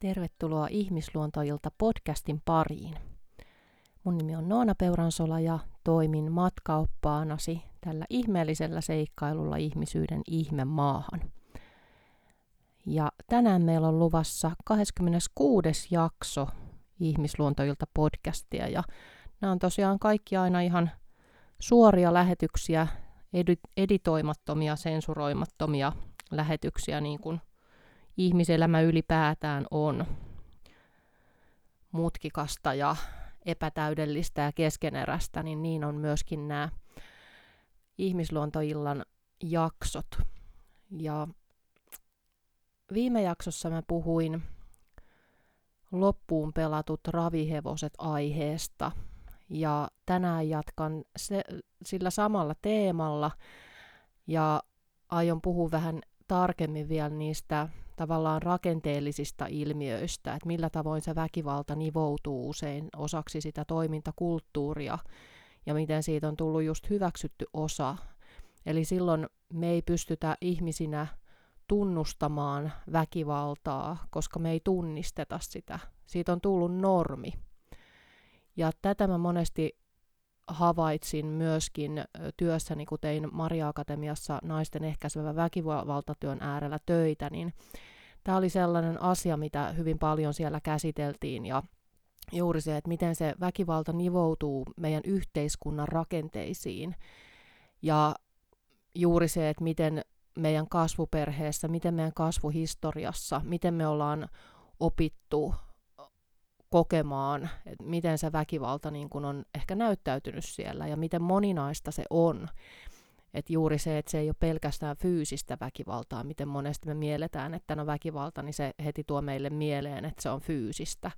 Tervetuloa Ihmisluontoilta podcastin pariin. Mun nimi on Noona Peuransola ja toimin matkaoppaanasi tällä ihmeellisellä seikkailulla ihmisyyden ihme maahan. Ja tänään meillä on luvassa 26. jakso Ihmisluontoilta podcastia ja nämä on tosiaan kaikki aina ihan suoria lähetyksiä, editoimattomia, sensuroimattomia lähetyksiä niin kuin ihmiselämä ylipäätään on mutkikasta ja epätäydellistä ja keskenerästä, niin niin on myöskin nämä ihmisluontoillan jaksot. Ja viime jaksossa mä puhuin loppuun pelatut ravihevoset aiheesta. Ja tänään jatkan se, sillä samalla teemalla ja aion puhua vähän tarkemmin vielä niistä tavallaan rakenteellisista ilmiöistä, että millä tavoin se väkivalta nivoutuu usein osaksi sitä toimintakulttuuria ja miten siitä on tullut just hyväksytty osa. Eli silloin me ei pystytä ihmisinä tunnustamaan väkivaltaa, koska me ei tunnisteta sitä. Siitä on tullut normi. Ja tätä mä monesti havaitsin myöskin työssäni, kun tein Maria-akatemiassa naisten ehkäisevän väkivaltatyön äärellä töitä, niin tämä oli sellainen asia, mitä hyvin paljon siellä käsiteltiin ja juuri se, että miten se väkivalta nivoutuu meidän yhteiskunnan rakenteisiin ja juuri se, että miten meidän kasvuperheessä, miten meidän kasvuhistoriassa, miten me ollaan opittu kokemaan, että miten se väkivalta niin kun on ehkä näyttäytynyt siellä ja miten moninaista se on. Et juuri se, että se ei ole pelkästään fyysistä väkivaltaa, miten monesti me mielletään, että no väkivalta, niin se heti tuo meille mieleen, että se on fyysistä.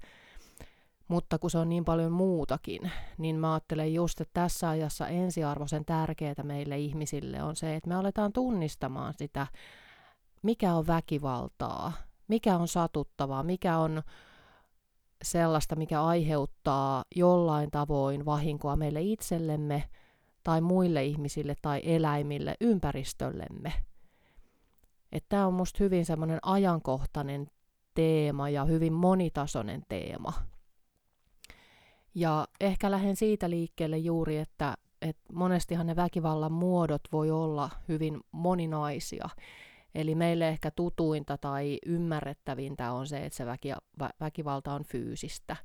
Mutta kun se on niin paljon muutakin, niin mä ajattelen just, että tässä ajassa ensiarvoisen tärkeää meille ihmisille on se, että me aletaan tunnistamaan sitä, mikä on väkivaltaa, mikä on satuttavaa, mikä on sellaista, mikä aiheuttaa jollain tavoin vahinkoa meille itsellemme tai muille ihmisille tai eläimille ympäristöllemme. Tämä on minusta hyvin semmoinen ajankohtainen teema ja hyvin monitasoinen teema. Ja ehkä lähden siitä liikkeelle juuri, että, että monestihan ne väkivallan muodot voi olla hyvin moninaisia. Eli meille ehkä tutuinta tai ymmärrettävintä on se, että se väki, väkivalta on fyysistä.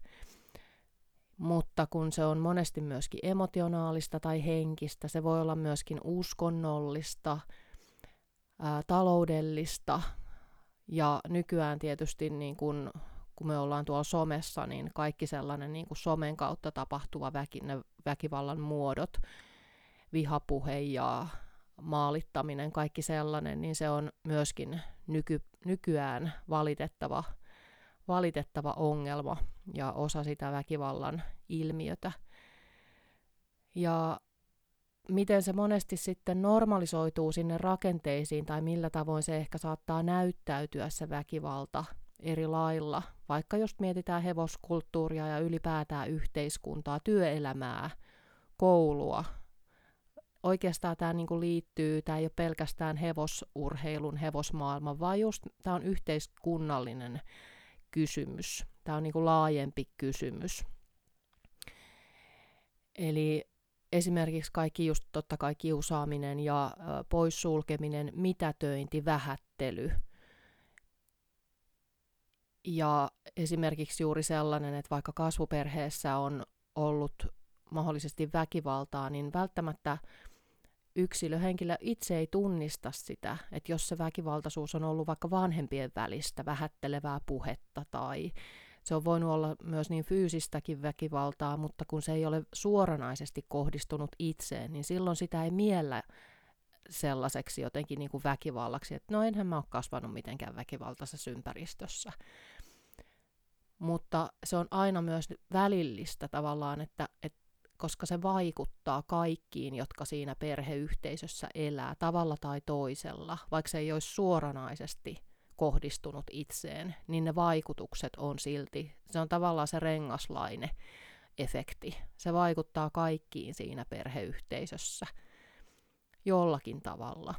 Mutta kun se on monesti myöskin emotionaalista tai henkistä, se voi olla myöskin uskonnollista, ää, taloudellista. Ja nykyään tietysti niin kun, kun me ollaan tuolla somessa, niin kaikki sellainen niin kuin somen kautta tapahtuva väki, ne väkivallan muodot, vihapuhe ja maalittaminen, kaikki sellainen, niin se on myöskin nyky, nykyään valitettava, valitettava ongelma ja osa sitä väkivallan ilmiötä. Ja miten se monesti sitten normalisoituu sinne rakenteisiin tai millä tavoin se ehkä saattaa näyttäytyä se väkivalta eri lailla. Vaikka jos mietitään hevoskulttuuria ja ylipäätään yhteiskuntaa, työelämää, koulua, oikeastaan tämä niinku liittyy, tämä ei ole pelkästään hevosurheilun, hevosmaailman, vaan just tämä on yhteiskunnallinen kysymys. Tämä on niinku laajempi kysymys. Eli esimerkiksi kaikki just totta kai kiusaaminen ja poissulkeminen, mitätöinti, vähättely. Ja esimerkiksi juuri sellainen, että vaikka kasvuperheessä on ollut mahdollisesti väkivaltaa, niin välttämättä yksilöhenkilö itse ei tunnista sitä, että jos se väkivaltaisuus on ollut vaikka vanhempien välistä vähättelevää puhetta tai se on voinut olla myös niin fyysistäkin väkivaltaa, mutta kun se ei ole suoranaisesti kohdistunut itseen, niin silloin sitä ei miellä sellaiseksi jotenkin niin kuin väkivallaksi, että no enhän mä ole kasvanut mitenkään väkivaltaisessa ympäristössä. Mutta se on aina myös välillistä tavallaan, että, että koska se vaikuttaa kaikkiin, jotka siinä perheyhteisössä elää tavalla tai toisella, vaikka se ei olisi suoranaisesti kohdistunut itseen, niin ne vaikutukset on silti, se on tavallaan se rengaslaine efekti. Se vaikuttaa kaikkiin siinä perheyhteisössä jollakin tavalla.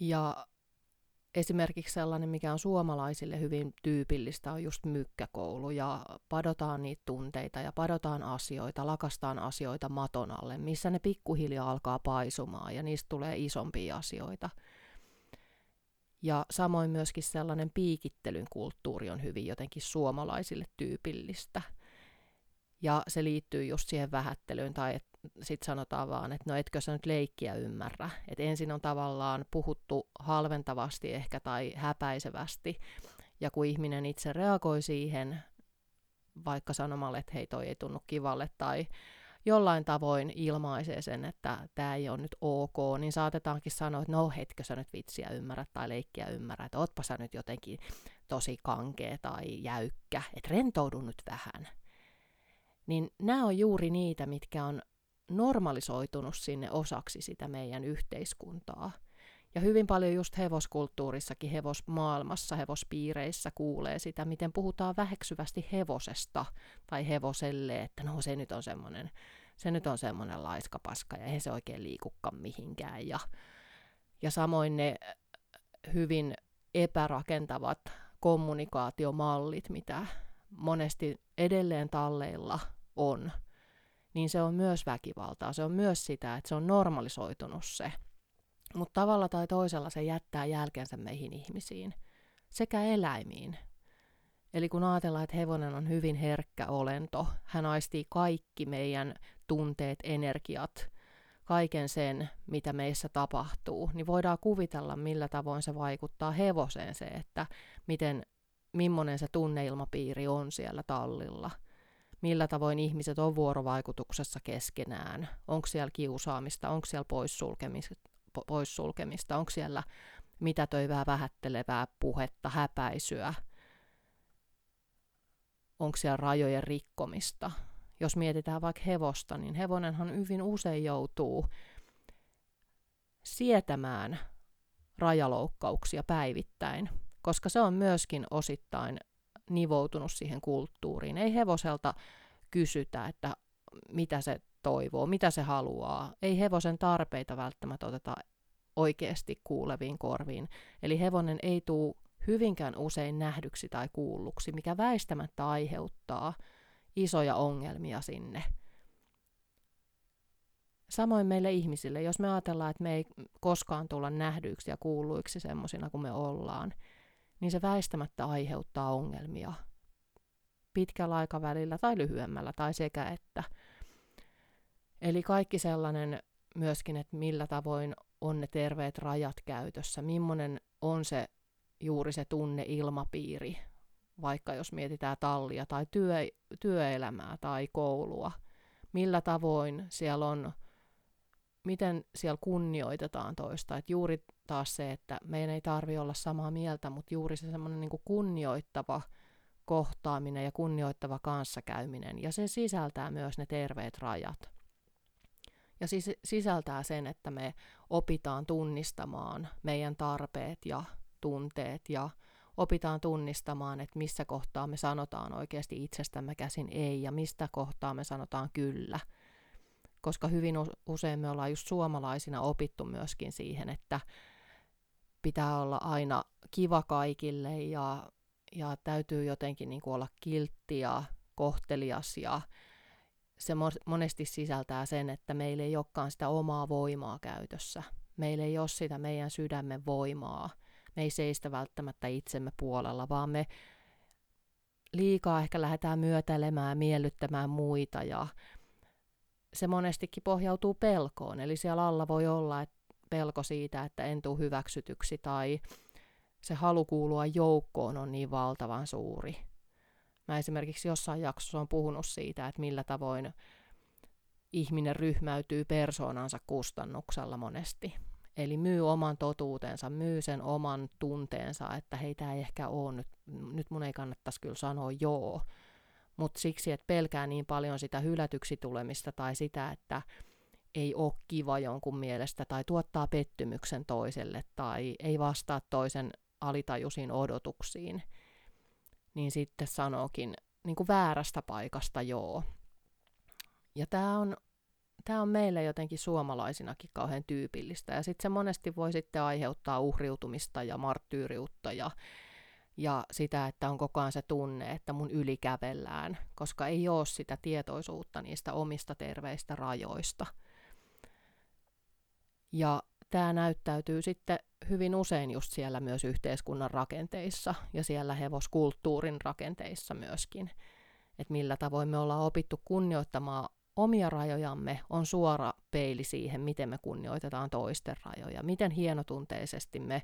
Ja esimerkiksi sellainen, mikä on suomalaisille hyvin tyypillistä, on just mykkäkoulu ja padotaan niitä tunteita ja padotaan asioita, lakastaan asioita maton alle, missä ne pikkuhiljaa alkaa paisumaan ja niistä tulee isompia asioita. Ja samoin myöskin sellainen piikittelyn kulttuuri on hyvin jotenkin suomalaisille tyypillistä. Ja se liittyy just siihen vähättelyyn tai että sitten sanotaan vaan, että no etkö sä nyt leikkiä ymmärrä. Et ensin on tavallaan puhuttu halventavasti ehkä tai häpäisevästi, ja kun ihminen itse reagoi siihen, vaikka sanomalle, että hei toi ei tunnu kivalle, tai jollain tavoin ilmaisee sen, että tämä ei ole nyt ok, niin saatetaankin sanoa, että no hetkö sä nyt vitsiä ymmärrä tai leikkiä ymmärrä, että ootpa sä nyt jotenkin tosi kankea tai jäykkä, että rentoudu nyt vähän. Niin nämä on juuri niitä, mitkä on normalisoitunut sinne osaksi sitä meidän yhteiskuntaa. Ja hyvin paljon just hevoskulttuurissakin, hevosmaailmassa, hevospiireissä kuulee sitä, miten puhutaan väheksyvästi hevosesta tai hevoselle, että no se nyt on semmoinen, se nyt on semmoinen laiskapaska ja ei se oikein liikukka mihinkään. Ja, ja samoin ne hyvin epärakentavat kommunikaatiomallit, mitä monesti edelleen talleilla on – niin se on myös väkivaltaa. Se on myös sitä, että se on normalisoitunut se. Mutta tavalla tai toisella se jättää jälkensä meihin ihmisiin sekä eläimiin. Eli kun ajatellaan, että hevonen on hyvin herkkä olento, hän aistii kaikki meidän tunteet, energiat, kaiken sen, mitä meissä tapahtuu, niin voidaan kuvitella, millä tavoin se vaikuttaa hevoseen se, että miten, millainen se tunneilmapiiri on siellä tallilla – millä tavoin ihmiset on vuorovaikutuksessa keskenään, onko siellä kiusaamista, onko siellä poissulkemista, poissulkemista? Onko siellä mitätöivää, vähättelevää puhetta, häpäisyä, onko siellä rajojen rikkomista. Jos mietitään vaikka hevosta, niin hevonenhan hyvin usein joutuu sietämään rajaloukkauksia päivittäin, koska se on myöskin osittain nivoutunut siihen kulttuuriin. Ei hevoselta kysytä, että mitä se toivoo, mitä se haluaa. Ei hevosen tarpeita välttämättä oteta oikeasti kuuleviin korviin. Eli hevonen ei tule hyvinkään usein nähdyksi tai kuulluksi, mikä väistämättä aiheuttaa isoja ongelmia sinne. Samoin meille ihmisille, jos me ajatellaan, että me ei koskaan tulla nähdyiksi ja kuulluiksi semmoisina kuin me ollaan, niin se väistämättä aiheuttaa ongelmia pitkällä aikavälillä tai lyhyemmällä tai sekä että. Eli kaikki sellainen myöskin, että millä tavoin on ne terveet rajat käytössä, millainen on se juuri se tunneilmapiiri, vaikka jos mietitään tallia tai työ, työelämää tai koulua, millä tavoin siellä on, miten siellä kunnioitetaan toista, että juuri taas se, että meidän ei tarvi olla samaa mieltä, mutta juuri se semmoinen niin kunnioittava kohtaaminen ja kunnioittava kanssakäyminen. Ja se sisältää myös ne terveet rajat. Ja siis sisältää sen, että me opitaan tunnistamaan meidän tarpeet ja tunteet ja opitaan tunnistamaan, että missä kohtaa me sanotaan oikeasti itsestämme käsin ei ja mistä kohtaa me sanotaan kyllä. Koska hyvin usein me ollaan just suomalaisina opittu myöskin siihen, että pitää olla aina kiva kaikille ja, ja täytyy jotenkin niin kuin olla kiltti ja kohtelias ja se monesti sisältää sen, että meillä ei olekaan sitä omaa voimaa käytössä. Meillä ei ole sitä meidän sydämen voimaa. Me ei seistä välttämättä itsemme puolella, vaan me liikaa ehkä lähdetään myötäilemään, miellyttämään muita ja se monestikin pohjautuu pelkoon. Eli siellä alla voi olla, että pelko siitä, että en tule hyväksytyksi tai se halu kuulua joukkoon on niin valtavan suuri. Mä esimerkiksi jossain jaksossa on puhunut siitä, että millä tavoin ihminen ryhmäytyy persoonansa kustannuksella monesti. Eli myy oman totuutensa, myy sen oman tunteensa, että heitä ei ehkä ole nyt, nyt mun ei kannattaisi kyllä sanoa joo. Mutta siksi, että pelkää niin paljon sitä hylätyksi tulemista tai sitä, että ei ole kiva jonkun mielestä tai tuottaa pettymyksen toiselle tai ei vastaa toisen alitajuisiin odotuksiin, niin sitten sanookin niin kuin väärästä paikasta joo. Ja tämä on, tämä on meille jotenkin suomalaisinakin kauhean tyypillistä. Ja sitten se monesti voi sitten aiheuttaa uhriutumista ja marttyyriutta ja, ja sitä, että on koko ajan se tunne, että mun ylikävellään, koska ei ole sitä tietoisuutta niistä omista terveistä rajoista. Ja tämä näyttäytyy sitten hyvin usein just siellä myös yhteiskunnan rakenteissa ja siellä hevoskulttuurin rakenteissa myöskin. Että millä tavoin me ollaan opittu kunnioittamaan omia rajojamme on suora peili siihen, miten me kunnioitetaan toisten rajoja, miten hienotunteisesti me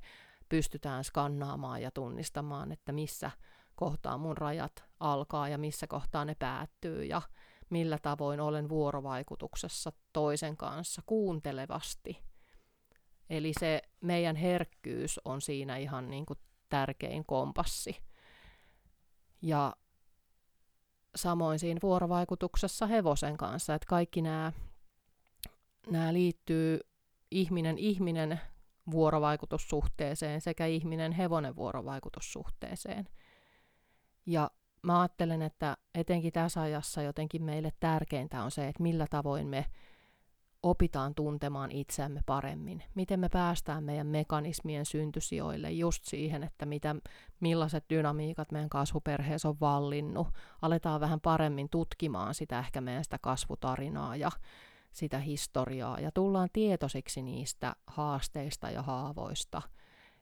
pystytään skannaamaan ja tunnistamaan, että missä kohtaa mun rajat alkaa ja missä kohtaa ne päättyy ja millä tavoin olen vuorovaikutuksessa toisen kanssa kuuntelevasti. Eli se meidän herkkyys on siinä ihan niin kuin tärkein kompassi. Ja samoin siinä vuorovaikutuksessa hevosen kanssa, että kaikki nämä, nämä liittyy ihminen ihminen vuorovaikutussuhteeseen sekä ihminen hevonen vuorovaikutussuhteeseen. Ja mä ajattelen, että etenkin tässä ajassa jotenkin meille tärkeintä on se, että millä tavoin me opitaan tuntemaan itseämme paremmin. Miten me päästään meidän mekanismien syntysijoille just siihen, että mitä, millaiset dynamiikat meidän kasvuperheessä on vallinnut. Aletaan vähän paremmin tutkimaan sitä ehkä meidän sitä kasvutarinaa ja sitä historiaa ja tullaan tietoisiksi niistä haasteista ja haavoista.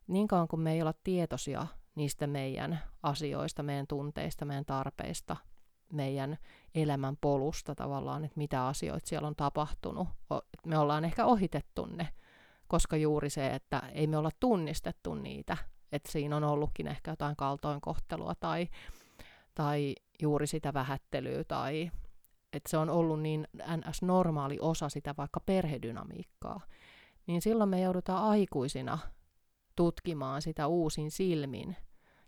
Niin kauan kuin me ei olla tietoisia niistä meidän asioista, meidän tunteista, meidän tarpeista, meidän elämän polusta tavallaan, että mitä asioita siellä on tapahtunut. Me ollaan ehkä ohitettu ne, koska juuri se, että ei me olla tunnistettu niitä, että siinä on ollutkin ehkä jotain kaltoinkohtelua tai, tai juuri sitä vähättelyä tai että se on ollut niin ns. normaali osa sitä vaikka perhedynamiikkaa, niin silloin me joudutaan aikuisina tutkimaan sitä uusin silmin –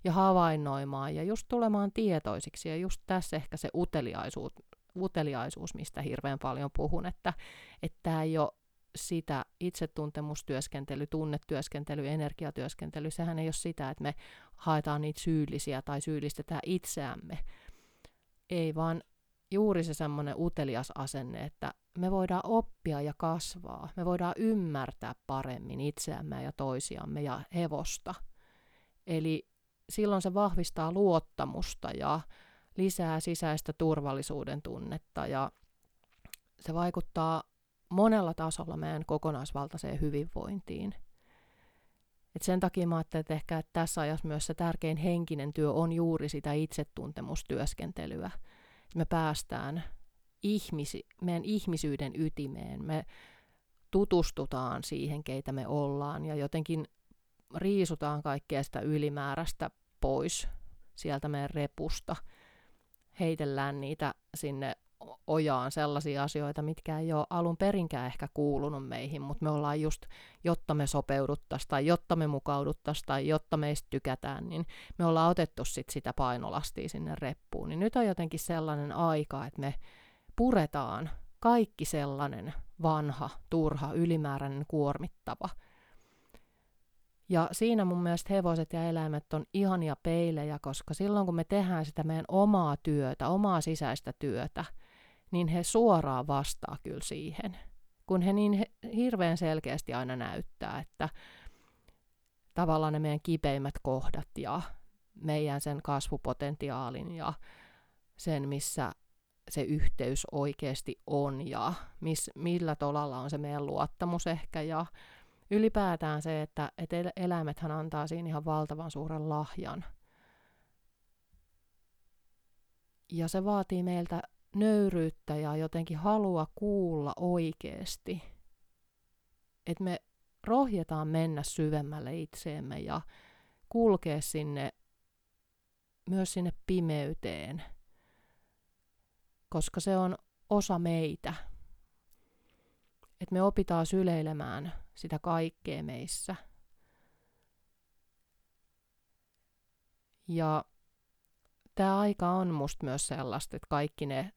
ja havainnoimaan ja just tulemaan tietoisiksi. Ja just tässä ehkä se uteliaisuus, uteliaisuus mistä hirveän paljon puhun, että tämä ei ole sitä itsetuntemustyöskentely, tunnetyöskentely, energiatyöskentely, sehän ei ole sitä, että me haetaan niitä syyllisiä tai syyllistetään itseämme. Ei, vaan juuri se semmoinen utelias asenne, että me voidaan oppia ja kasvaa, me voidaan ymmärtää paremmin itseämme ja toisiamme ja hevosta. Eli silloin se vahvistaa luottamusta ja lisää sisäistä turvallisuuden tunnetta ja se vaikuttaa monella tasolla meidän kokonaisvaltaiseen hyvinvointiin. Et sen takia mä ajattelin, että ehkä että tässä ajassa myös se tärkein henkinen työ on juuri sitä itsetuntemustyöskentelyä. Me päästään ihmisi, meidän ihmisyyden ytimeen, me tutustutaan siihen, keitä me ollaan ja jotenkin riisutaan kaikkea sitä ylimääräistä pois sieltä meidän repusta. Heitellään niitä sinne ojaan sellaisia asioita, mitkä ei ole alun perinkään ehkä kuulunut meihin, mutta me ollaan just, jotta me sopeuduttaisiin tai jotta me mukauduttaisiin tai jotta meistä tykätään, niin me ollaan otettu sit sitä painolastia sinne reppuun. Niin nyt on jotenkin sellainen aika, että me puretaan kaikki sellainen vanha, turha, ylimääräinen, kuormittava – ja siinä mun mielestä hevoset ja eläimet on ihania peilejä, koska silloin kun me tehdään sitä meidän omaa työtä, omaa sisäistä työtä, niin he suoraan vastaa kyllä siihen. Kun he niin hirveän selkeästi aina näyttää, että tavallaan ne meidän kipeimmät kohdat ja meidän sen kasvupotentiaalin ja sen, missä se yhteys oikeasti on ja miss, millä tolalla on se meidän luottamus ehkä ja ylipäätään se, että, että eläimethän antaa siinä ihan valtavan suuren lahjan. Ja se vaatii meiltä nöyryyttä ja jotenkin halua kuulla oikeasti. Että me rohjetaan mennä syvemmälle itseemme ja kulkea sinne, myös sinne pimeyteen, koska se on osa meitä. Että me opitaan syleilemään sitä kaikkea meissä. Ja tämä aika on musta myös sellaista, että kaikki ne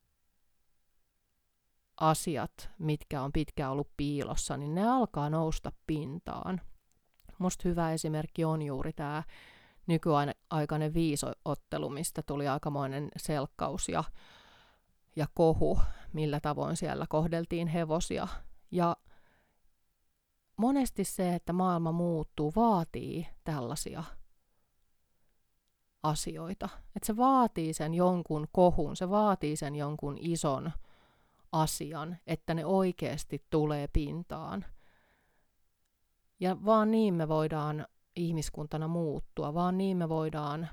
asiat, mitkä on pitkään ollut piilossa, niin ne alkaa nousta pintaan. Musta hyvä esimerkki on juuri tämä nykyaikainen viisottelu, mistä tuli aikamoinen selkkaus ja ja kohu, millä tavoin siellä kohdeltiin hevosia. Ja monesti se, että maailma muuttuu, vaatii tällaisia asioita. Että se vaatii sen jonkun kohun, se vaatii sen jonkun ison asian, että ne oikeasti tulee pintaan. Ja vaan niin me voidaan ihmiskuntana muuttua, vaan niin me voidaan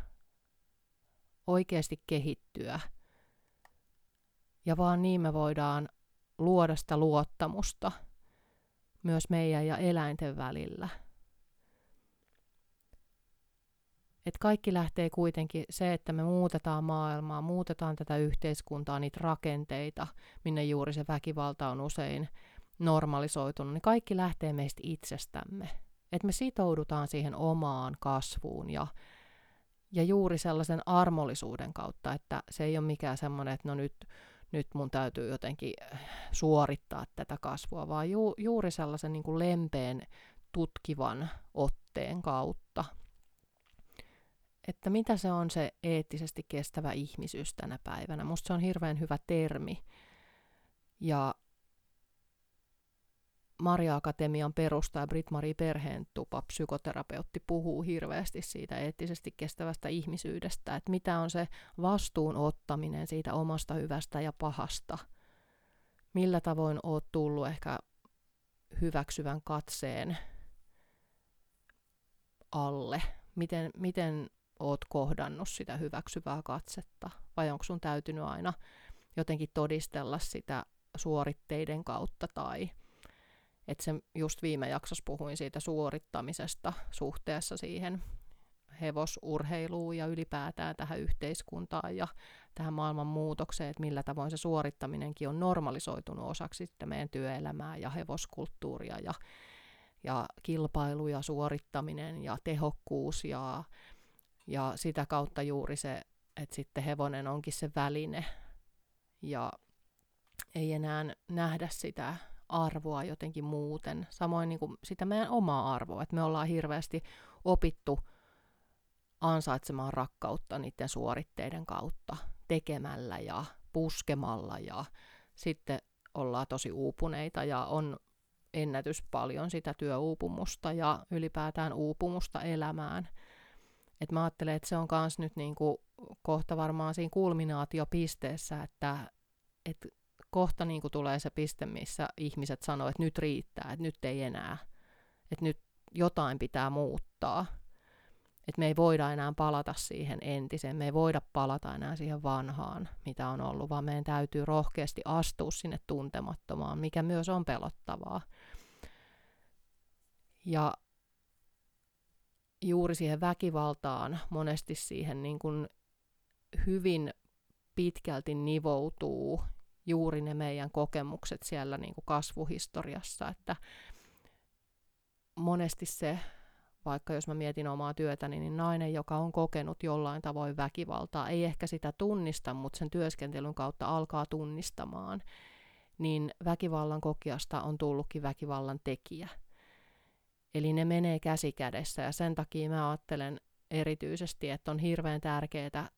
oikeasti kehittyä. Ja vaan niin me voidaan luoda sitä luottamusta myös meidän ja eläinten välillä. Et kaikki lähtee kuitenkin se, että me muutetaan maailmaa, muutetaan tätä yhteiskuntaa, niitä rakenteita, minne juuri se väkivalta on usein normalisoitunut, niin kaikki lähtee meistä itsestämme. Että me sitoudutaan siihen omaan kasvuun ja, ja juuri sellaisen armollisuuden kautta, että se ei ole mikään semmoinen, että no nyt, nyt mun täytyy jotenkin suorittaa tätä kasvua, vaan ju, juuri sellaisen niin kuin lempeen tutkivan otteen kautta että mitä se on se eettisesti kestävä ihmisyys tänä päivänä. Musta se on hirveän hyvä termi. Ja Maria Akatemian perustaja Britt-Marie Perheentupa, psykoterapeutti, puhuu hirveästi siitä eettisesti kestävästä ihmisyydestä, että mitä on se vastuun ottaminen siitä omasta hyvästä ja pahasta. Millä tavoin oot tullut ehkä hyväksyvän katseen alle? Miten, miten oot kohdannut sitä hyväksyvää katsetta, vai onko sun täytynyt aina jotenkin todistella sitä suoritteiden kautta tai että se just viime jaksossa puhuin siitä suorittamisesta suhteessa siihen hevosurheiluun ja ylipäätään tähän yhteiskuntaan ja tähän maailman muutokseen, että millä tavoin se suorittaminenkin on normalisoitunut osaksi sitä meidän työelämää ja hevoskulttuuria ja, ja kilpailu ja suorittaminen ja tehokkuus ja ja sitä kautta juuri se, että sitten hevonen onkin se väline ja ei enää nähdä sitä arvoa jotenkin muuten. Samoin niin kuin sitä meidän omaa arvoa, että me ollaan hirveästi opittu ansaitsemaan rakkautta niiden suoritteiden kautta tekemällä ja puskemalla ja sitten ollaan tosi uupuneita ja on ennätys paljon sitä työuupumusta ja ylipäätään uupumusta elämään – et mä ajattelen, että se on myös nyt niinku kohta varmaan siinä kulminaatiopisteessä, että et kohta niinku tulee se piste, missä ihmiset sanoo, että nyt riittää, että nyt ei enää, että nyt jotain pitää muuttaa. Että me ei voida enää palata siihen entiseen, me ei voida palata enää siihen vanhaan, mitä on ollut, vaan meidän täytyy rohkeasti astua sinne tuntemattomaan, mikä myös on pelottavaa. Ja juuri siihen väkivaltaan, monesti siihen niin kuin hyvin pitkälti nivoutuu juuri ne meidän kokemukset siellä niin kuin kasvuhistoriassa, että monesti se, vaikka jos mä mietin omaa työtäni, niin nainen, joka on kokenut jollain tavoin väkivaltaa, ei ehkä sitä tunnista, mutta sen työskentelyn kautta alkaa tunnistamaan, niin väkivallan kokijasta on tullutkin väkivallan tekijä – Eli ne menee käsi kädessä ja sen takia mä ajattelen erityisesti, että on hirveän tärkeää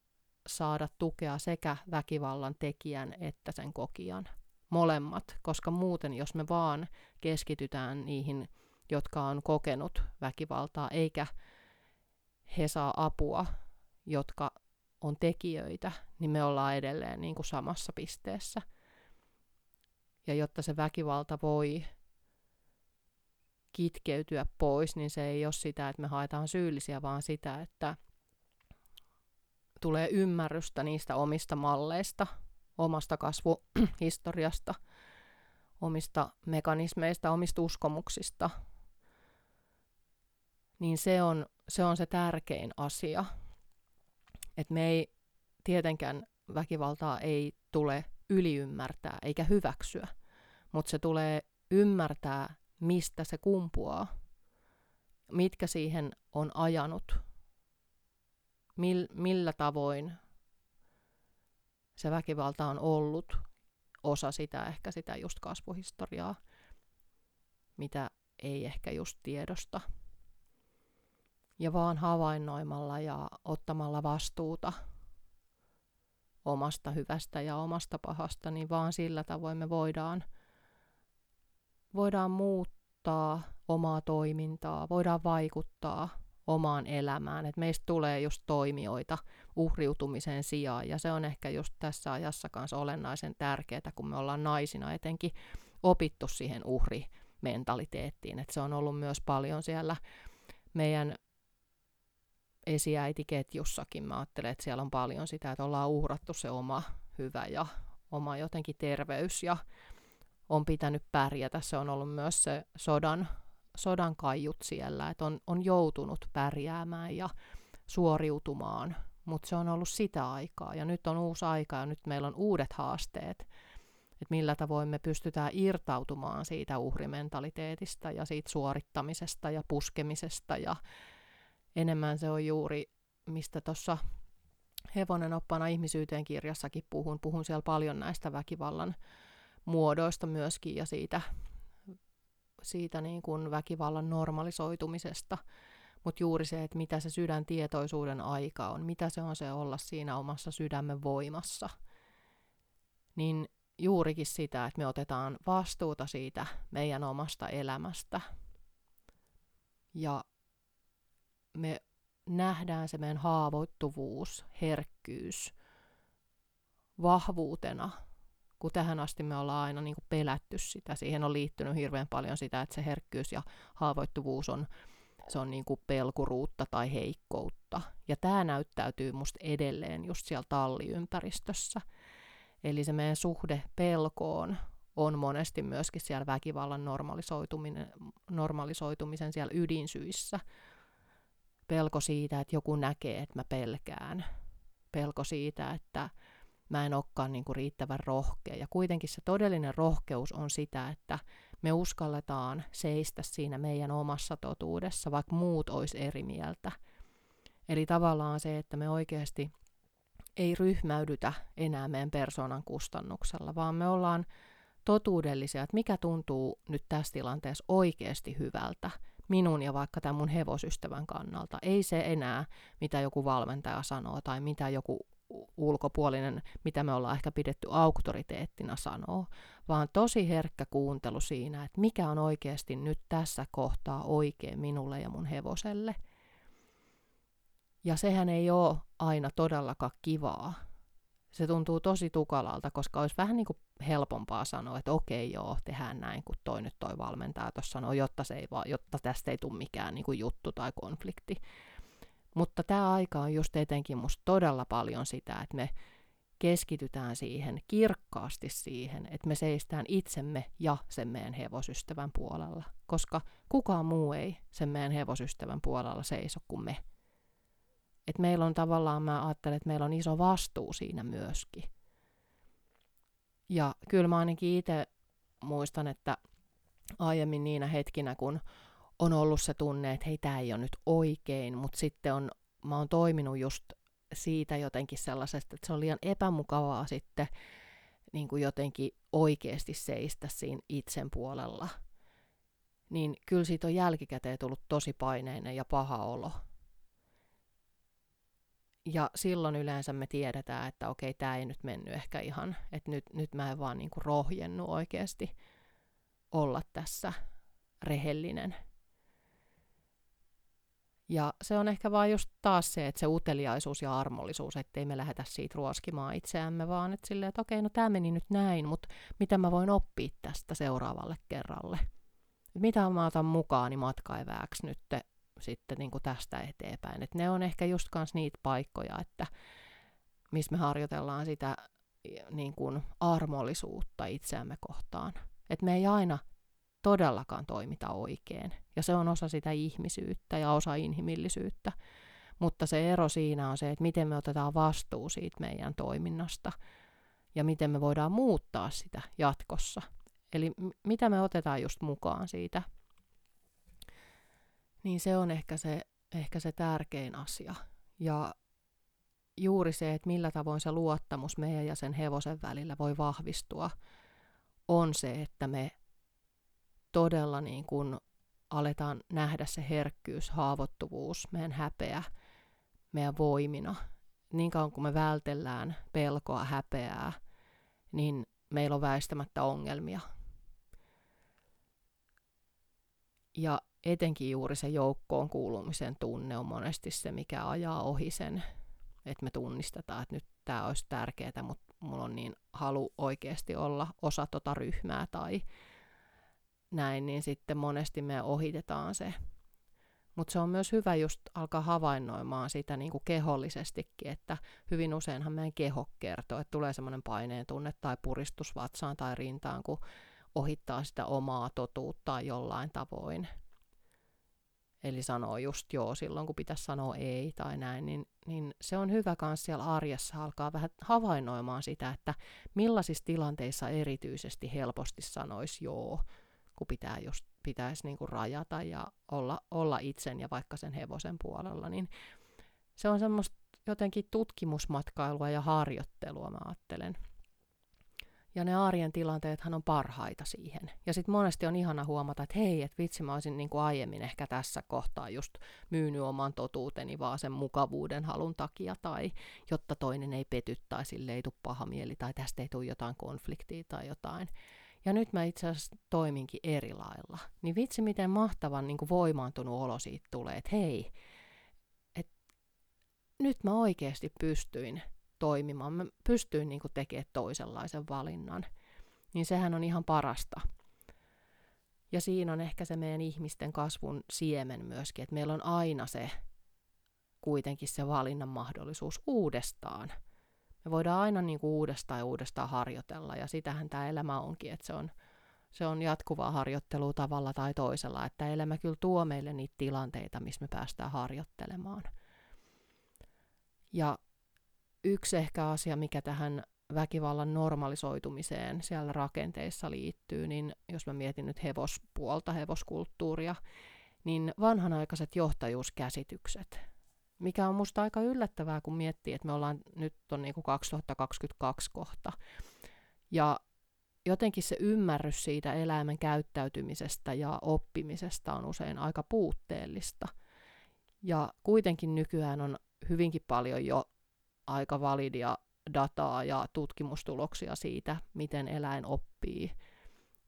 saada tukea sekä väkivallan tekijän että sen kokijan. Molemmat, koska muuten jos me vaan keskitytään niihin, jotka on kokenut väkivaltaa, eikä he saa apua, jotka on tekijöitä, niin me ollaan edelleen niin kuin samassa pisteessä. Ja jotta se väkivalta voi kitkeytyä pois, niin se ei ole sitä, että me haetaan syyllisiä, vaan sitä, että tulee ymmärrystä niistä omista malleista, omasta kasvuhistoriasta, omista mekanismeista, omista uskomuksista, niin se on se, on se tärkein asia. Että me ei tietenkään väkivaltaa ei tule yliymmärtää eikä hyväksyä, mutta se tulee ymmärtää mistä se kumpuaa, mitkä siihen on ajanut, mil, millä tavoin se väkivalta on ollut osa sitä, ehkä sitä just kasvuhistoriaa, mitä ei ehkä just tiedosta. Ja vaan havainnoimalla ja ottamalla vastuuta omasta hyvästä ja omasta pahasta, niin vaan sillä tavoin me voidaan, voidaan muuttaa omaa toimintaa, voidaan vaikuttaa omaan elämään, että meistä tulee just toimijoita uhriutumisen sijaan, ja se on ehkä just tässä ajassa kanssa olennaisen tärkeää, kun me ollaan naisina etenkin opittu siihen uhrimentaliteettiin, että se on ollut myös paljon siellä meidän esiäitiketjussakin, mä ajattelen, että siellä on paljon sitä, että ollaan uhrattu se oma hyvä ja oma jotenkin terveys ja on pitänyt pärjätä. Se on ollut myös se sodan, sodan kaiut siellä, että on, on joutunut pärjäämään ja suoriutumaan, mutta se on ollut sitä aikaa ja nyt on uusi aika ja nyt meillä on uudet haasteet, että millä tavoin me pystytään irtautumaan siitä uhrimentaliteetista ja siitä suorittamisesta ja puskemisesta ja enemmän se on juuri, mistä tuossa Hevonen oppana ihmisyyteen kirjassakin puhun. Puhun siellä paljon näistä väkivallan muodoista myöskin ja siitä, siitä niin kuin väkivallan normalisoitumisesta. Mutta juuri se, että mitä se sydän tietoisuuden aika on, mitä se on se olla siinä omassa sydämen voimassa. Niin juurikin sitä, että me otetaan vastuuta siitä meidän omasta elämästä. Ja me nähdään se meidän haavoittuvuus, herkkyys vahvuutena, kun tähän asti me ollaan aina niin kuin pelätty sitä. Siihen on liittynyt hirveän paljon sitä, että se herkkyys ja haavoittuvuus on, se on niin kuin pelkuruutta tai heikkoutta. Ja tämä näyttäytyy musta edelleen just siellä talliympäristössä. Eli se meidän suhde pelkoon on monesti myöskin siellä väkivallan normalisoituminen, normalisoitumisen siellä ydinsyissä – pelko siitä, että joku näkee, että mä pelkään. Pelko siitä, että mä en olekaan niin kuin riittävän rohkea. Ja kuitenkin se todellinen rohkeus on sitä, että me uskalletaan seistä siinä meidän omassa totuudessa, vaikka muut olisi eri mieltä. Eli tavallaan se, että me oikeasti ei ryhmäydytä enää meidän persoonan kustannuksella, vaan me ollaan totuudellisia, että mikä tuntuu nyt tässä tilanteessa oikeasti hyvältä – minun ja vaikka tämän mun hevosystävän kannalta. Ei se enää, mitä joku valmentaja sanoo tai mitä joku ulkopuolinen, mitä me ollaan ehkä pidetty auktoriteettina sanoo, vaan tosi herkkä kuuntelu siinä, että mikä on oikeasti nyt tässä kohtaa oikein minulle ja mun hevoselle. Ja sehän ei ole aina todellakaan kivaa. Se tuntuu tosi tukalalta, koska olisi vähän niin kuin helpompaa sanoa, että okei joo, tehdään näin, kun toi nyt toi valmentaja tuossa sanoo, jotta, se ei va, jotta tästä ei tule mikään niin kuin juttu tai konflikti. Mutta tämä aika on just etenkin musta todella paljon sitä, että me keskitytään siihen, kirkkaasti siihen, että me seistään itsemme ja sen meidän hevosystävän puolella, koska kukaan muu ei sen meidän hevosystävän puolella seiso kuin me. Et meillä on tavallaan, mä ajattelen, että meillä on iso vastuu siinä myöskin. Ja kyllä mä ainakin itse muistan, että aiemmin niinä hetkinä, kun on ollut se tunne, että hei, tämä ei ole nyt oikein, mutta sitten on, mä oon toiminut just siitä jotenkin sellaisesta, että se on liian epämukavaa sitten niin kuin jotenkin oikeasti seistä siinä itsen puolella. Niin kyllä siitä on jälkikäteen tullut tosi paineinen ja paha olo. Ja silloin yleensä me tiedetään, että okei, tämä ei nyt mennyt ehkä ihan, että nyt, nyt mä en vaan niinku rohjennu oikeasti olla tässä rehellinen. Ja se on ehkä vaan just taas se, että se uteliaisuus ja armollisuus, ettei me lähdetä siitä ruoskimaan itseämme, vaan että silleen, että okei, no tämä meni nyt näin, mutta mitä mä voin oppia tästä seuraavalle kerralle? Mitä mä otan mukaani matkaivääksi nyt sitten niin kuin tästä eteenpäin. Et ne on ehkä just kans niitä paikkoja, että missä me harjoitellaan sitä niin kuin armollisuutta itseämme kohtaan. Että me ei aina todellakaan toimita oikein. Ja se on osa sitä ihmisyyttä ja osa inhimillisyyttä. Mutta se ero siinä on se, että miten me otetaan vastuu siitä meidän toiminnasta ja miten me voidaan muuttaa sitä jatkossa. Eli mitä me otetaan just mukaan siitä niin se on ehkä se, ehkä se tärkein asia. Ja juuri se, että millä tavoin se luottamus meidän ja sen hevosen välillä voi vahvistua, on se, että me todella niin kuin aletaan nähdä se herkkyys, haavoittuvuus, meidän häpeä, meidän voimina. niin kauan kun me vältellään pelkoa, häpeää, niin meillä on väistämättä ongelmia. Ja etenkin juuri se joukkoon kuulumisen tunne on monesti se, mikä ajaa ohi sen, että me tunnistetaan, että nyt tämä olisi tärkeää, mutta mulla on niin halu oikeasti olla osa tota ryhmää tai näin, niin sitten monesti me ohitetaan se. Mutta se on myös hyvä just alkaa havainnoimaan sitä niin kuin kehollisestikin, että hyvin useinhan meidän keho kertoo, että tulee semmoinen paineen tunne tai puristus vatsaan tai rintaan, kun ohittaa sitä omaa totuuttaan jollain tavoin. Eli sanoo just joo silloin, kun pitäisi sanoa ei tai näin, niin, niin se on hyvä myös siellä arjessa alkaa vähän havainnoimaan sitä, että millaisissa tilanteissa erityisesti helposti sanoisi joo, kun pitää just, pitäisi niinku rajata ja olla, olla itsen ja vaikka sen hevosen puolella, niin se on semmoista jotenkin tutkimusmatkailua ja harjoittelua, mä ajattelen. Ja ne arjen tilanteethan on parhaita siihen. Ja sitten monesti on ihana huomata, että hei, että vitsi, mä olisin niin kuin aiemmin ehkä tässä kohtaa just myynyt oman totuuteni vaan sen mukavuuden halun takia, tai jotta toinen ei pety, tai sille ei tule paha mieli, tai tästä ei tule jotain konfliktia tai jotain. Ja nyt mä itse asiassa toiminkin eri lailla. Niin vitsi, miten mahtavan niin kuin voimaantunut olo siitä tulee, että hei, että nyt mä oikeasti pystyin toimimaan, mä pystyin niin kuin tekemään toisenlaisen valinnan, niin sehän on ihan parasta. Ja siinä on ehkä se meidän ihmisten kasvun siemen myöskin, että meillä on aina se kuitenkin se valinnan mahdollisuus uudestaan. Me voidaan aina niin kuin uudestaan ja uudestaan harjoitella, ja sitähän tämä elämä onkin, että se on, se on jatkuvaa harjoittelua tavalla tai toisella, että elämä kyllä tuo meille niitä tilanteita, missä me päästään harjoittelemaan. Ja yksi ehkä asia, mikä tähän väkivallan normalisoitumiseen siellä rakenteissa liittyy, niin jos mä mietin nyt hevospuolta, hevoskulttuuria, niin vanhanaikaiset johtajuuskäsitykset, mikä on musta aika yllättävää, kun miettii, että me ollaan nyt on niin kuin 2022 kohta. Ja jotenkin se ymmärrys siitä eläimen käyttäytymisestä ja oppimisesta on usein aika puutteellista. Ja kuitenkin nykyään on hyvinkin paljon jo aika validia dataa ja tutkimustuloksia siitä, miten eläin oppii.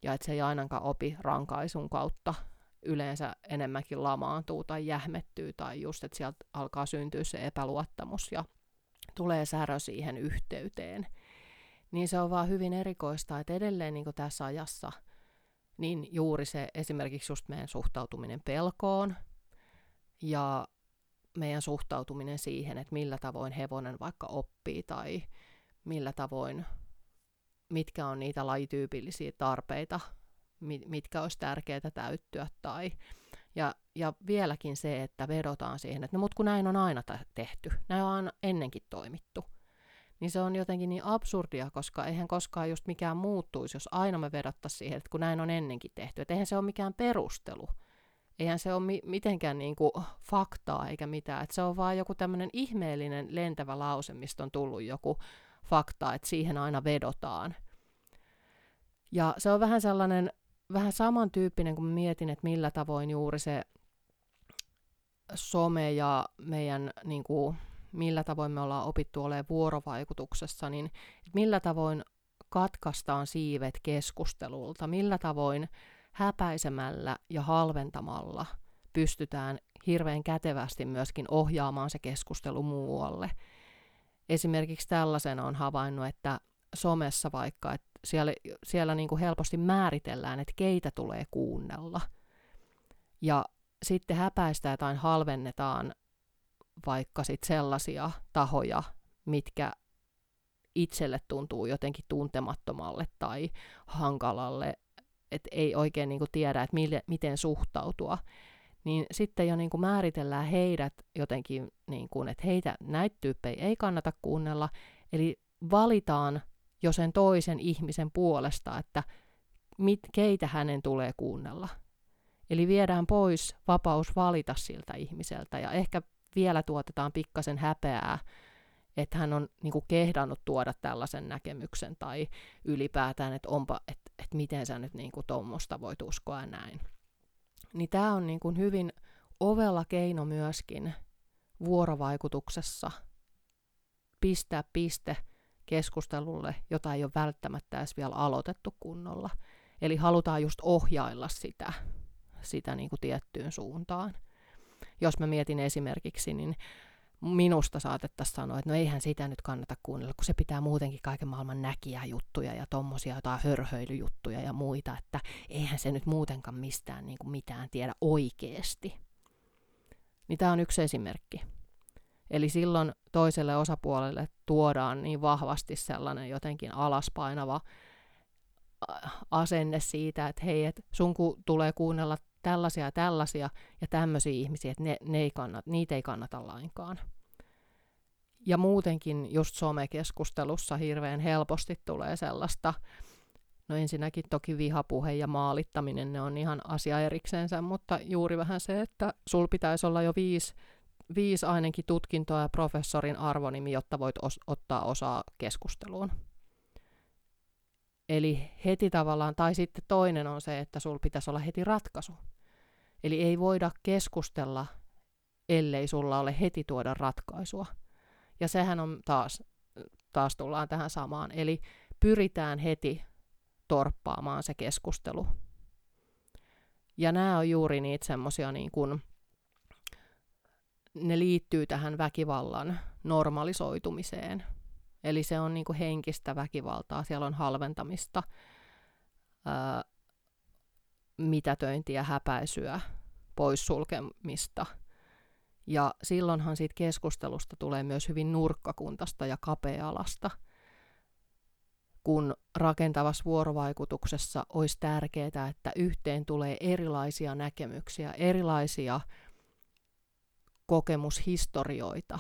Ja että se ei ainakaan opi rankaisun kautta yleensä enemmänkin lamaantuu tai jähmettyy tai just, että sieltä alkaa syntyä se epäluottamus ja tulee särö siihen yhteyteen. Niin se on vaan hyvin erikoista, että edelleen niin tässä ajassa niin juuri se esimerkiksi just meidän suhtautuminen pelkoon ja meidän suhtautuminen siihen, että millä tavoin hevonen vaikka oppii tai millä tavoin, mitkä on niitä lajityypillisiä tarpeita, mitkä olisi tärkeää täyttyä tai ja, ja vieläkin se, että vedotaan siihen, että no mut kun näin on aina tehty, näin on ennenkin toimittu, niin se on jotenkin niin absurdia, koska eihän koskaan just mikään muuttuisi, jos aina me vedottaisiin siihen, että kun näin on ennenkin tehty, että eihän se ole mikään perustelu eihän se ole mi- mitenkään niin kuin faktaa eikä mitään. Et se on vaan joku tämmöinen ihmeellinen lentävä lause, mistä on tullut joku fakta, että siihen aina vedotaan. Ja se on vähän sellainen, vähän samantyyppinen, kun mietin, että millä tavoin juuri se some ja meidän, niin kuin, millä tavoin me ollaan opittu olemaan vuorovaikutuksessa, niin millä tavoin katkaistaan siivet keskustelulta, millä tavoin häpäisemällä ja halventamalla pystytään hirveän kätevästi myöskin ohjaamaan se keskustelu muualle. Esimerkiksi tällaisen on havainnut, että somessa vaikka, että siellä, siellä niin kuin helposti määritellään, että keitä tulee kuunnella. Ja sitten häpäistään tai halvennetaan vaikka sit sellaisia tahoja, mitkä itselle tuntuu jotenkin tuntemattomalle tai hankalalle et ei oikein niin kuin tiedä, että mille, miten suhtautua, niin sitten jo niin kuin määritellään heidät jotenkin, niin kuin, että heitä, näitä tyyppejä ei kannata kuunnella, eli valitaan jo sen toisen ihmisen puolesta, että mit, keitä hänen tulee kuunnella. Eli viedään pois vapaus valita siltä ihmiseltä ja ehkä vielä tuotetaan pikkasen häpeää, että hän on niin kuin kehdannut tuoda tällaisen näkemyksen tai ylipäätään, että onpa, että että miten sä nyt niin tuommoista voit uskoa näin. Niin tämä on niin kuin hyvin ovella keino myöskin vuorovaikutuksessa pistää piste keskustelulle, jota ei ole välttämättä edes vielä aloitettu kunnolla. Eli halutaan just ohjailla sitä, sitä niin kuin tiettyyn suuntaan. Jos mä mietin esimerkiksi, niin minusta saatettaisiin sanoa, että no eihän sitä nyt kannata kuunnella, kun se pitää muutenkin kaiken maailman näkiä juttuja ja tommosia jotain hörhöilyjuttuja ja muita, että eihän se nyt muutenkaan mistään niin kuin mitään tiedä oikeasti. Niin tämä on yksi esimerkki. Eli silloin toiselle osapuolelle tuodaan niin vahvasti sellainen jotenkin alaspainava asenne siitä, että hei, et sun ku- tulee kuunnella tällaisia ja tällaisia ja tämmöisiä ihmisiä, että ne, ne ei kannata, niitä ei kannata lainkaan. Ja muutenkin just somekeskustelussa hirveän helposti tulee sellaista, no ensinnäkin toki vihapuhe ja maalittaminen, ne on ihan asia eriksensä, mutta juuri vähän se, että sul pitäisi olla jo viisi, viisi ainakin tutkintoa ja professorin arvonimi, jotta voit os- ottaa osaa keskusteluun. Eli heti tavallaan, tai sitten toinen on se, että sul pitäisi olla heti ratkaisu. Eli ei voida keskustella, ellei sulla ole heti tuoda ratkaisua. Ja sehän on taas, taas tullaan tähän samaan. Eli pyritään heti torppaamaan se keskustelu. Ja nämä on juuri niitä semmoisia, niin kun, ne liittyy tähän väkivallan normalisoitumiseen. Eli se on niin kuin henkistä väkivaltaa, siellä on halventamista, ää, mitätöintiä, häpäisyä, poissulkemista. Ja silloinhan siitä keskustelusta tulee myös hyvin nurkkakuntasta ja kapealasta, kun rakentavassa vuorovaikutuksessa olisi tärkeää, että yhteen tulee erilaisia näkemyksiä, erilaisia kokemushistorioita,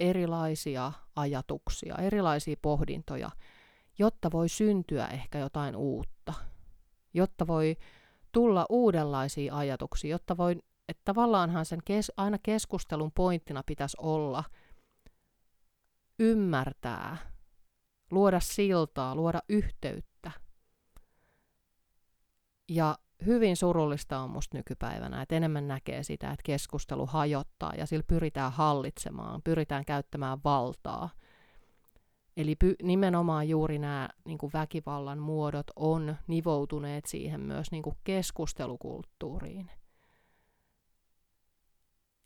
erilaisia ajatuksia, erilaisia pohdintoja, jotta voi syntyä ehkä jotain uutta, jotta voi tulla uudenlaisia ajatuksia, jotta voi, että tavallaanhan sen kes, aina keskustelun pointtina pitäisi olla ymmärtää, luoda siltaa, luoda yhteyttä. Ja hyvin surullista on musta nykypäivänä, että enemmän näkee sitä, että keskustelu hajottaa ja sillä pyritään hallitsemaan, pyritään käyttämään valtaa. Eli py- nimenomaan juuri nämä niin kuin väkivallan muodot on nivoutuneet siihen myös niin kuin keskustelukulttuuriin.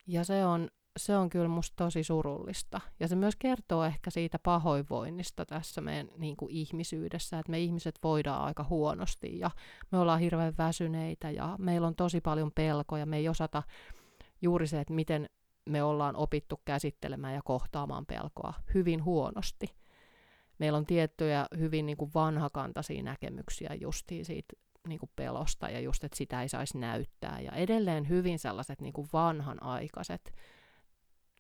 Ja se on se on kyllä musta tosi surullista. Ja se myös kertoo ehkä siitä pahoinvoinnista tässä meidän niin kuin ihmisyydessä, että me ihmiset voidaan aika huonosti ja me ollaan hirveän väsyneitä ja meillä on tosi paljon pelkoja. Me ei osata juuri se, että miten me ollaan opittu käsittelemään ja kohtaamaan pelkoa hyvin huonosti. Meillä on tiettyjä hyvin niin kuin vanhakantaisia näkemyksiä justiin siitä niin kuin pelosta ja just, että sitä ei saisi näyttää. Ja edelleen hyvin sellaiset niin kuin vanhanaikaiset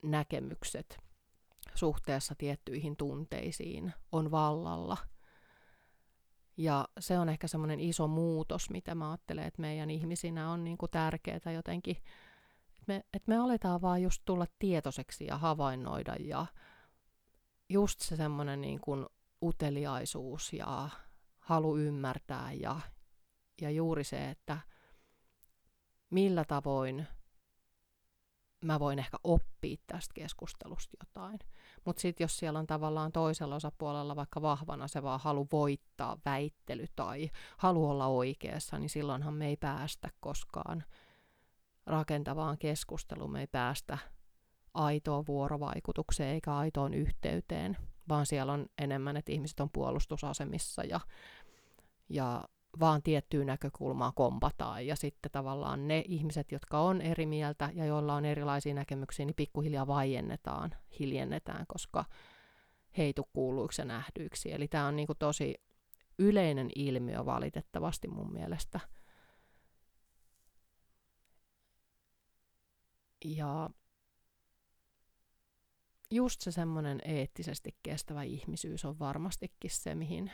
näkemykset suhteessa tiettyihin tunteisiin on vallalla. Ja se on ehkä semmoinen iso muutos, mitä mä ajattelen, että meidän ihmisinä on niin kuin tärkeää jotenkin, että me, että me aletaan vaan just tulla tietoiseksi ja havainnoida ja just se semmoinen niin kuin uteliaisuus ja halu ymmärtää ja, ja juuri se, että millä tavoin mä voin ehkä oppia tästä keskustelusta jotain. Mutta sitten jos siellä on tavallaan toisella osapuolella vaikka vahvana se vaan halu voittaa väittely tai halu olla oikeassa, niin silloinhan me ei päästä koskaan rakentavaan keskusteluun, me ei päästä aitoon vuorovaikutukseen eikä aitoon yhteyteen, vaan siellä on enemmän, että ihmiset on puolustusasemissa ja, ja vaan tiettyä näkökulmaa kompataan. Ja sitten tavallaan ne ihmiset, jotka on eri mieltä ja joilla on erilaisia näkemyksiä, niin pikkuhiljaa vaiennetaan, hiljennetään, koska heitu kuuluiksi ja nähdyiksi. Eli tämä on niin kuin tosi yleinen ilmiö valitettavasti mun mielestä. Ja just se semmoinen eettisesti kestävä ihmisyys on varmastikin se, mihin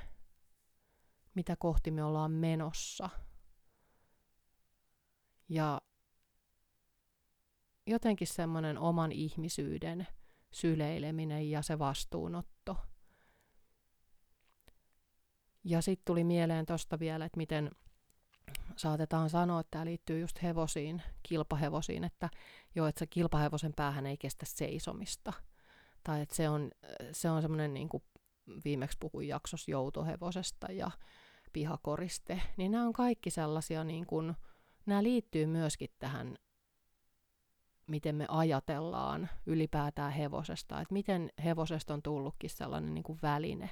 mitä kohti me ollaan menossa. Ja jotenkin semmoinen oman ihmisyyden syleileminen ja se vastuunotto. Ja sitten tuli mieleen tuosta vielä, että miten saatetaan sanoa, että tämä liittyy just hevosiin, kilpahevosiin, että joo, että se kilpahevosen päähän ei kestä seisomista. tai että se on, se on semmoinen, niin kuin viimeksi puhuin jaksossa joutohevosesta ja pihakoriste, niin nämä on kaikki sellaisia, niin kuin, nämä liittyy myöskin tähän, miten me ajatellaan ylipäätään hevosesta, että miten hevosesta on tullutkin sellainen niin kuin väline.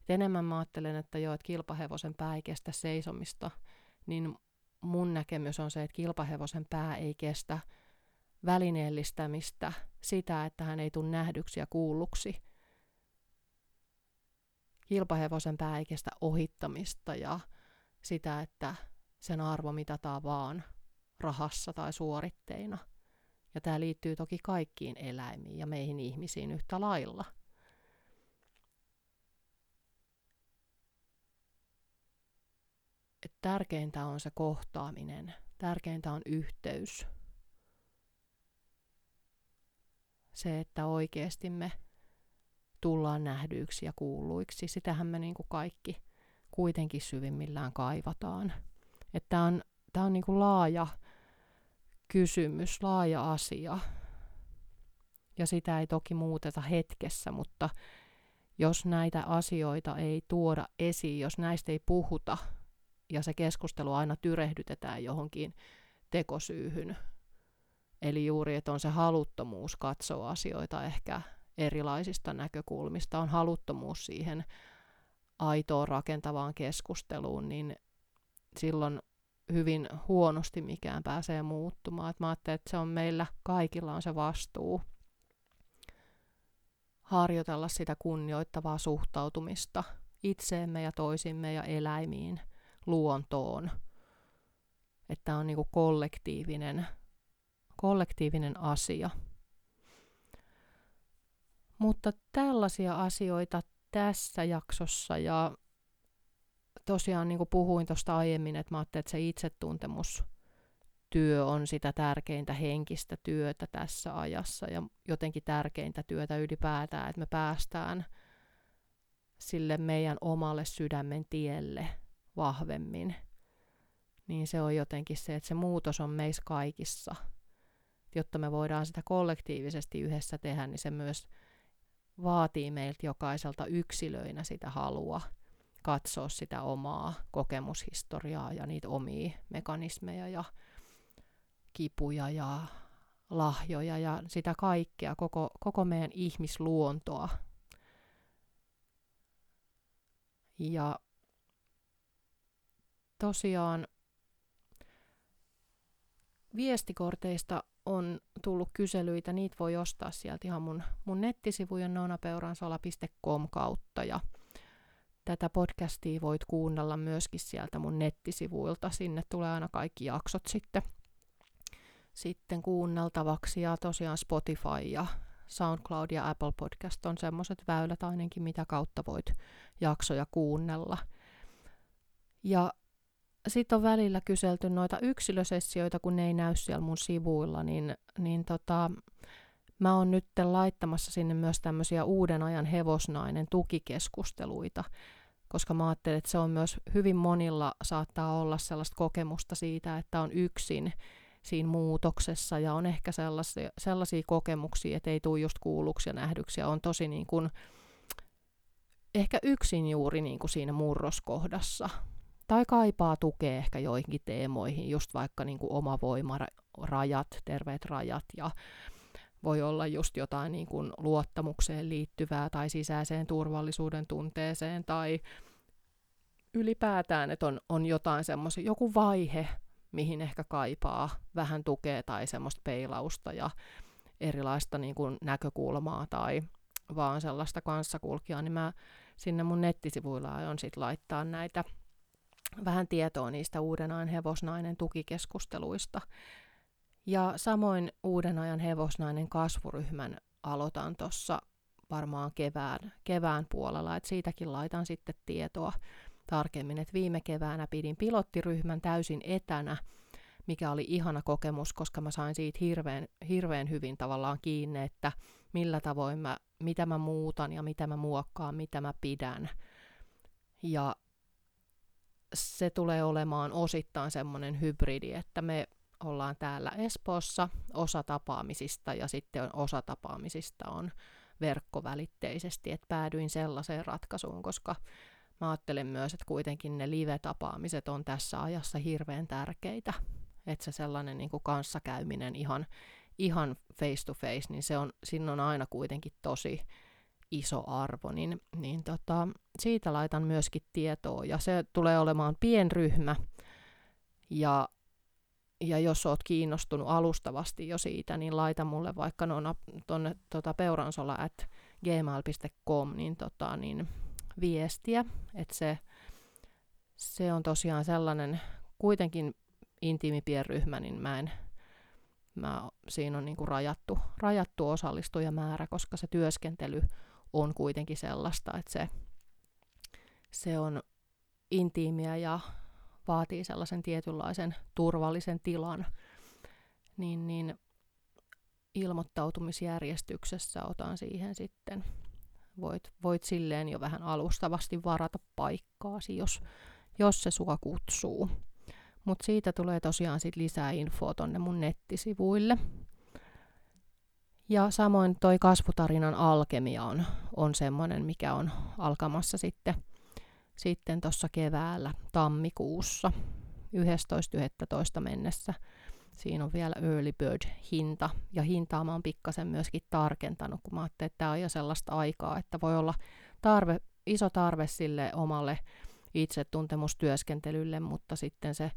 Et enemmän mä ajattelen, että joo, että kilpahevosen pää ei kestä seisomista, niin mun näkemys on se, että kilpahevosen pää ei kestä välineellistämistä, sitä, että hän ei tule nähdyksi ja kuulluksi. Kilpahevosen pää ei kestä ohittamista ja sitä, että sen arvo mitataan vaan rahassa tai suoritteina. Ja tämä liittyy toki kaikkiin eläimiin ja meihin ihmisiin yhtä lailla. Et tärkeintä on se kohtaaminen, tärkeintä on yhteys – se, että oikeasti me tullaan nähdyiksi ja kuulluiksi. Sitähän me niin kuin kaikki kuitenkin syvimmillään kaivataan. Tämä on, tää on niin kuin laaja kysymys, laaja asia. Ja sitä ei toki muuteta hetkessä, mutta jos näitä asioita ei tuoda esiin, jos näistä ei puhuta ja se keskustelu aina tyrehdytetään johonkin tekosyyhyn, Eli juuri, että on se haluttomuus katsoa asioita ehkä erilaisista näkökulmista, on haluttomuus siihen aitoon rakentavaan keskusteluun, niin silloin hyvin huonosti mikään pääsee muuttumaan. Et mä ajattelen, että se on meillä kaikilla on se vastuu harjoitella sitä kunnioittavaa suhtautumista itseemme ja toisimme ja eläimiin, luontoon. Että on niinku kollektiivinen kollektiivinen asia. Mutta tällaisia asioita tässä jaksossa ja tosiaan niin kuin puhuin tuosta aiemmin, että mä ajattelin, että se itsetuntemus työ on sitä tärkeintä henkistä työtä tässä ajassa ja jotenkin tärkeintä työtä ylipäätään, että me päästään sille meidän omalle sydämen tielle vahvemmin. Niin se on jotenkin se, että se muutos on meissä kaikissa – jotta me voidaan sitä kollektiivisesti yhdessä tehdä, niin se myös vaatii meiltä jokaiselta yksilöinä sitä halua katsoa sitä omaa kokemushistoriaa ja niitä omia mekanismeja ja kipuja ja lahjoja ja sitä kaikkea, koko, koko meidän ihmisluontoa. Ja tosiaan viestikorteista on tullut kyselyitä, niitä voi ostaa sieltä ihan mun, mun nettisivujen noonapeuransola.com kautta ja tätä podcastia voit kuunnella myöskin sieltä mun nettisivuilta. Sinne tulee aina kaikki jaksot sitten, sitten kuunneltavaksi ja tosiaan Spotify ja SoundCloud ja Apple Podcast on semmoiset väylät ainakin, mitä kautta voit jaksoja kuunnella. Ja sitten on välillä kyselty noita yksilösessioita, kun ne ei näy siellä mun sivuilla, niin, niin tota, mä oon nyt laittamassa sinne myös tämmöisiä uuden ajan hevosnainen tukikeskusteluita, koska mä ajattelen, että se on myös hyvin monilla saattaa olla sellaista kokemusta siitä, että on yksin siinä muutoksessa ja on ehkä sellaisia, sellaisia kokemuksia, että ei tule just kuulluksi ja nähdyksi ja on tosi niin kuin, ehkä yksin juuri niin kuin siinä murroskohdassa tai kaipaa tukea ehkä joihinkin teemoihin, just vaikka niin kuin oma voima, rajat, terveet rajat ja voi olla just jotain niin kuin luottamukseen liittyvää tai sisäiseen turvallisuuden tunteeseen tai ylipäätään, että on, on jotain semmoisia, joku vaihe, mihin ehkä kaipaa vähän tukea tai semmoista peilausta ja erilaista niin kuin näkökulmaa tai vaan sellaista kanssakulkijaa, niin mä sinne mun nettisivuilla aion sit laittaa näitä vähän tietoa niistä uuden ajan hevosnainen tukikeskusteluista. Ja samoin uuden ajan hevosnainen kasvuryhmän aloitan tuossa varmaan kevään, kevään puolella, että siitäkin laitan sitten tietoa tarkemmin, että viime keväänä pidin pilottiryhmän täysin etänä, mikä oli ihana kokemus, koska mä sain siitä hirveän, hirveän hyvin tavallaan kiinni, että millä tavoin mä, mitä mä muutan ja mitä mä muokkaan, mitä mä pidän. Ja se tulee olemaan osittain semmoinen hybridi, että me ollaan täällä Espoossa osa tapaamisista ja sitten osa tapaamisista on verkkovälitteisesti, että päädyin sellaiseen ratkaisuun, koska mä ajattelen myös, että kuitenkin ne live-tapaamiset on tässä ajassa hirveän tärkeitä, että se sellainen niin kuin kanssakäyminen ihan, ihan face to face, niin se on, siinä on aina kuitenkin tosi iso arvo, niin, niin tota, siitä laitan myöskin tietoa, ja se tulee olemaan pienryhmä, ja ja jos oot kiinnostunut alustavasti jo siitä, niin laita mulle vaikka tuonne tota, peuransola at gmail.com niin, tota, niin viestiä, että se, se on tosiaan sellainen kuitenkin intiimi pienryhmä, niin mä en, mä, siinä on niinku rajattu, rajattu osallistujamäärä, koska se työskentely on kuitenkin sellaista, että se, se on intiimiä ja vaatii sellaisen tietynlaisen turvallisen tilan, niin, niin ilmoittautumisjärjestyksessä otan siihen sitten. Voit, voit silleen jo vähän alustavasti varata paikkaasi, jos, jos se sua kutsuu. Mutta siitä tulee tosiaan sit lisää infoa tonne mun nettisivuille. Ja samoin toi kasvutarinan alkemia on, on semmoinen, mikä on alkamassa sitten sitten tuossa keväällä tammikuussa 11.11. mennessä. Siinä on vielä early bird hinta, ja hintaa mä oon pikkasen myöskin tarkentanut, kun mä ajattelin, että tämä on jo sellaista aikaa, että voi olla tarve, iso tarve sille omalle itsetuntemustyöskentelylle, mutta sitten se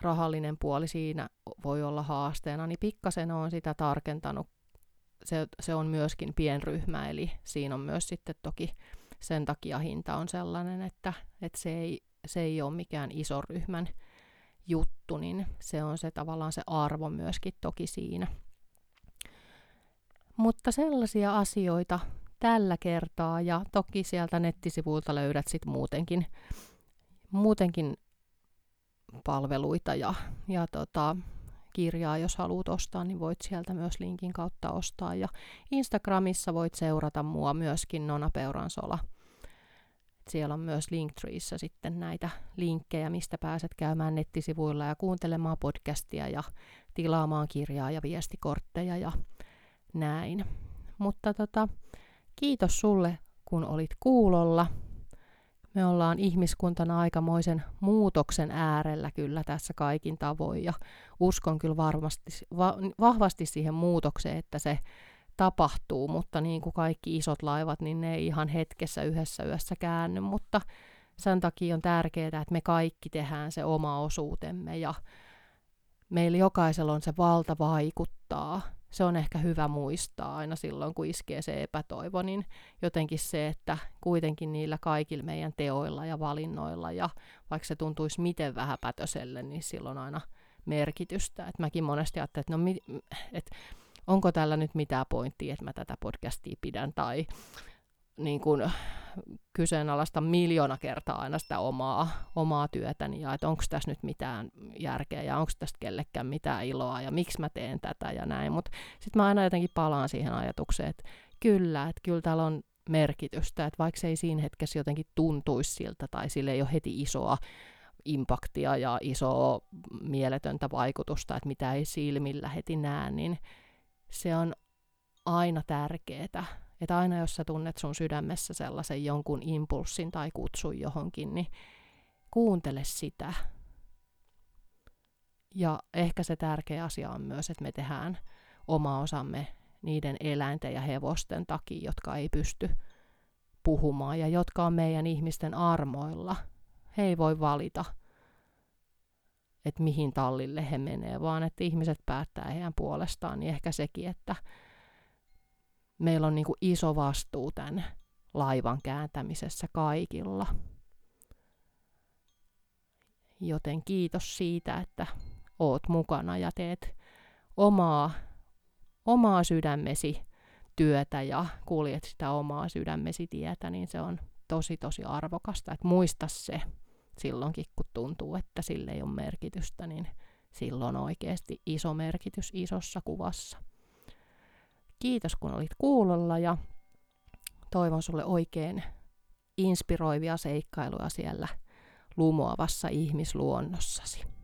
rahallinen puoli siinä voi olla haasteena, niin pikkasen on sitä tarkentanut. Se, se on myöskin pienryhmä, eli siinä on myös sitten toki sen takia hinta on sellainen, että, että se, ei, se ei ole mikään iso ryhmän juttu, niin se on se tavallaan se arvo myöskin toki siinä. Mutta sellaisia asioita tällä kertaa ja toki sieltä nettisivuilta löydät sitten muutenkin, muutenkin palveluita ja, ja tota, kirjaa, jos haluat ostaa, niin voit sieltä myös linkin kautta ostaa. Ja Instagramissa voit seurata mua myöskin Nona Peuransola. Siellä on myös Linktreeissä sitten näitä linkkejä, mistä pääset käymään nettisivuilla ja kuuntelemaan podcastia ja tilaamaan kirjaa ja viestikortteja ja näin. Mutta tota, kiitos sulle, kun olit kuulolla. Me ollaan ihmiskuntana aikamoisen muutoksen äärellä kyllä tässä kaikin tavoin ja uskon kyllä varmasti, va, vahvasti siihen muutokseen, että se tapahtuu, mutta niin kuin kaikki isot laivat, niin ne ei ihan hetkessä yhdessä yössä käänny, mutta sen takia on tärkeää, että me kaikki tehdään se oma osuutemme ja meillä jokaisella on se valta vaikuttaa se on ehkä hyvä muistaa aina silloin, kun iskee se epätoivo, niin jotenkin se, että kuitenkin niillä kaikilla meidän teoilla ja valinnoilla, ja vaikka se tuntuisi miten vähäpätöselle, niin silloin aina merkitystä. Et mäkin monesti ajattelen, että no, mi, et, onko tällä nyt mitään pointtia, että mä tätä podcastia pidän, tai niin kuin, kyseenalaista miljoona kertaa aina sitä omaa, omaa työtäni ja että onko tässä nyt mitään järkeä ja onko tästä kellekään mitään iloa ja miksi mä teen tätä ja näin. Mutta sitten mä aina jotenkin palaan siihen ajatukseen, että kyllä, että kyllä täällä on merkitystä, että vaikka se ei siinä hetkessä jotenkin tuntuisi siltä tai sille ei ole heti isoa impaktia ja isoa mieletöntä vaikutusta, että mitä ei silmillä heti näe, niin se on aina tärkeää että aina jos sä tunnet sun sydämessä sellaisen jonkun impulssin tai kutsun johonkin, niin kuuntele sitä. Ja ehkä se tärkeä asia on myös, että me tehdään oma osamme niiden eläinten ja hevosten takia, jotka ei pysty puhumaan ja jotka on meidän ihmisten armoilla. He ei voi valita, että mihin tallille he menee, vaan että ihmiset päättää heidän puolestaan, niin ehkä sekin, että meillä on niin kuin iso vastuu tämän laivan kääntämisessä kaikilla. Joten kiitos siitä, että oot mukana ja teet omaa, omaa sydämesi työtä ja kuljet sitä omaa sydämesi tietä, niin se on tosi tosi arvokasta. Että muista se silloinkin, kun tuntuu, että sille ei ole merkitystä, niin silloin oikeasti iso merkitys isossa kuvassa. Kiitos kun olit kuulolla ja toivon sulle oikein inspiroivia seikkailuja siellä lumoavassa ihmisluonnossasi.